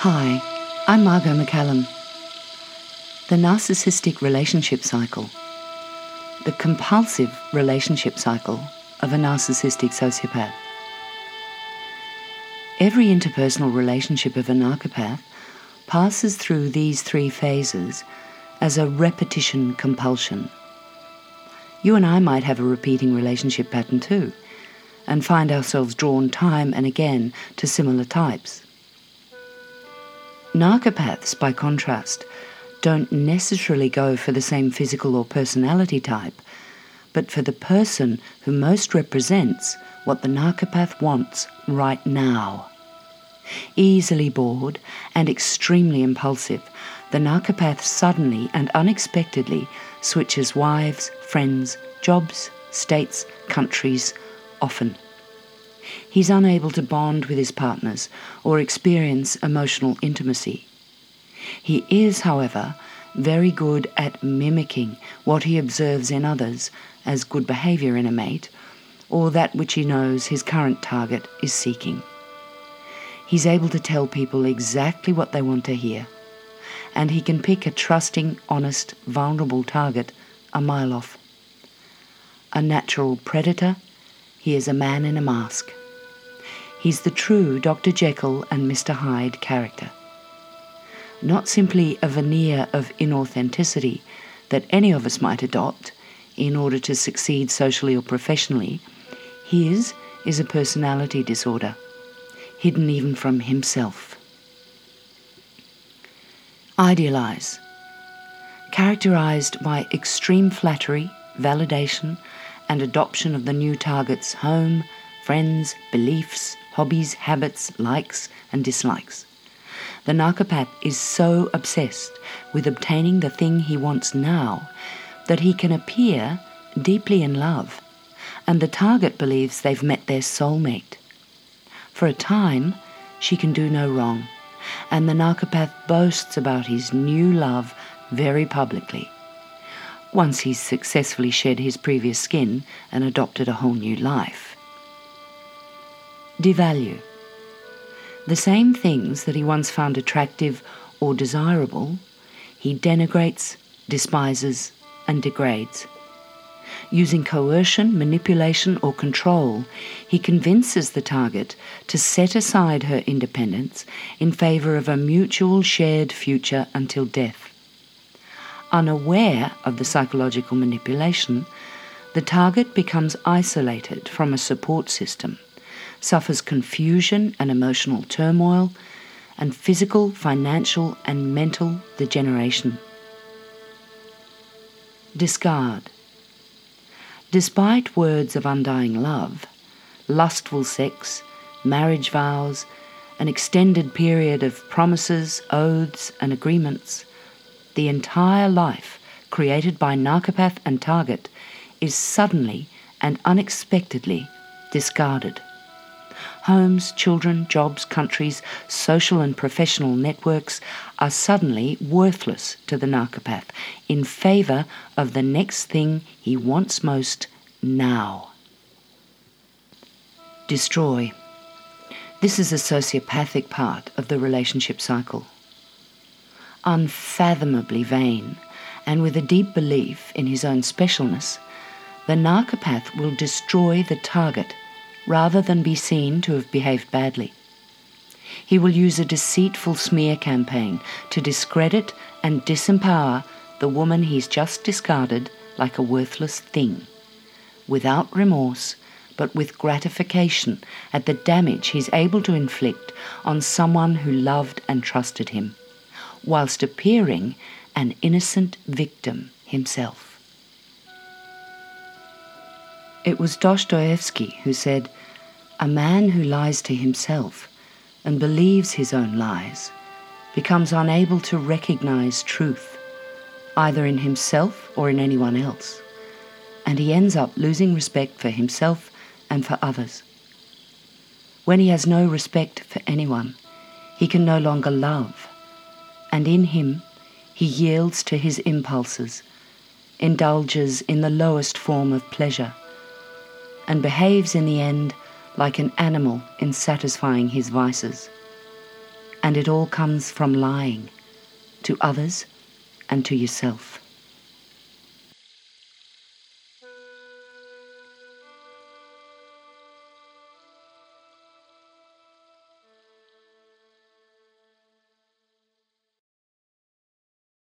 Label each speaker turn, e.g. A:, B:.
A: Hi, I'm Margot McCallum. The narcissistic relationship cycle, the compulsive relationship cycle of a narcissistic sociopath. Every interpersonal relationship of a narcopath passes through these three phases as a repetition compulsion. You and I might have a repeating relationship pattern too, and find ourselves drawn time and again to similar types. Narcopaths, by contrast, don't necessarily go for the same physical or personality type, but for the person who most represents what the narcopath wants right now. Easily bored and extremely impulsive, the narcopath suddenly and unexpectedly switches wives, friends, jobs, states, countries, often. He's unable to bond with his partners or experience emotional intimacy. He is, however, very good at mimicking what he observes in others as good behaviour in a mate, or that which he knows his current target is seeking. He's able to tell people exactly what they want to hear, and he can pick a trusting, honest, vulnerable target a mile off. A natural predator, he is a man in a mask. He's the true Dr. Jekyll and Mr. Hyde character. Not simply a veneer of inauthenticity that any of us might adopt in order to succeed socially or professionally, his is a personality disorder, hidden even from himself. Idealize. Characterized by extreme flattery, validation, and adoption of the new target's home, friends, beliefs, hobbies, habits, likes, and dislikes. The narcopath is so obsessed with obtaining the thing he wants now that he can appear deeply in love, and the target believes they've met their soulmate. For a time, she can do no wrong, and the narcopath boasts about his new love very publicly. Once he's successfully shed his previous skin and adopted a whole new life devalue. The same things that he once found attractive or desirable, he denigrates, despises, and degrades. Using coercion, manipulation, or control, he convinces the target to set aside her independence in favour of a mutual shared future until death. Unaware of the psychological manipulation, the target becomes isolated from a support system suffers confusion and emotional turmoil, and physical, financial, and mental degeneration. Discard. Despite words of undying love, lustful sex, marriage vows, an extended period of promises, oaths, and agreements, the entire life created by narcopath and target is suddenly and unexpectedly discarded homes, children, jobs, countries, social and professional networks are suddenly worthless to the narcopath in favour of the next thing he wants most now. Destroy. This is a sociopathic part of the relationship cycle. Unfathomably vain, and with a deep belief in his own specialness, the narcopath will destroy the target rather than be seen to have behaved badly. He will use a deceitful smear campaign to discredit and disempower the woman he's just discarded like a worthless thing, without remorse, but with gratification at the damage he's able to inflict on someone who loved and trusted him, whilst appearing an innocent victim himself. It was Dostoevsky who said, A man who lies to himself and believes his own lies becomes unable to recognize truth, either in himself or in anyone else, and he ends up losing respect for himself and for others. When he has no respect for anyone, he can no longer love, and in him he yields to his impulses, indulges in the lowest form of pleasure and behaves in the end like an animal in satisfying his vices. And it all comes from lying to others and to yourself.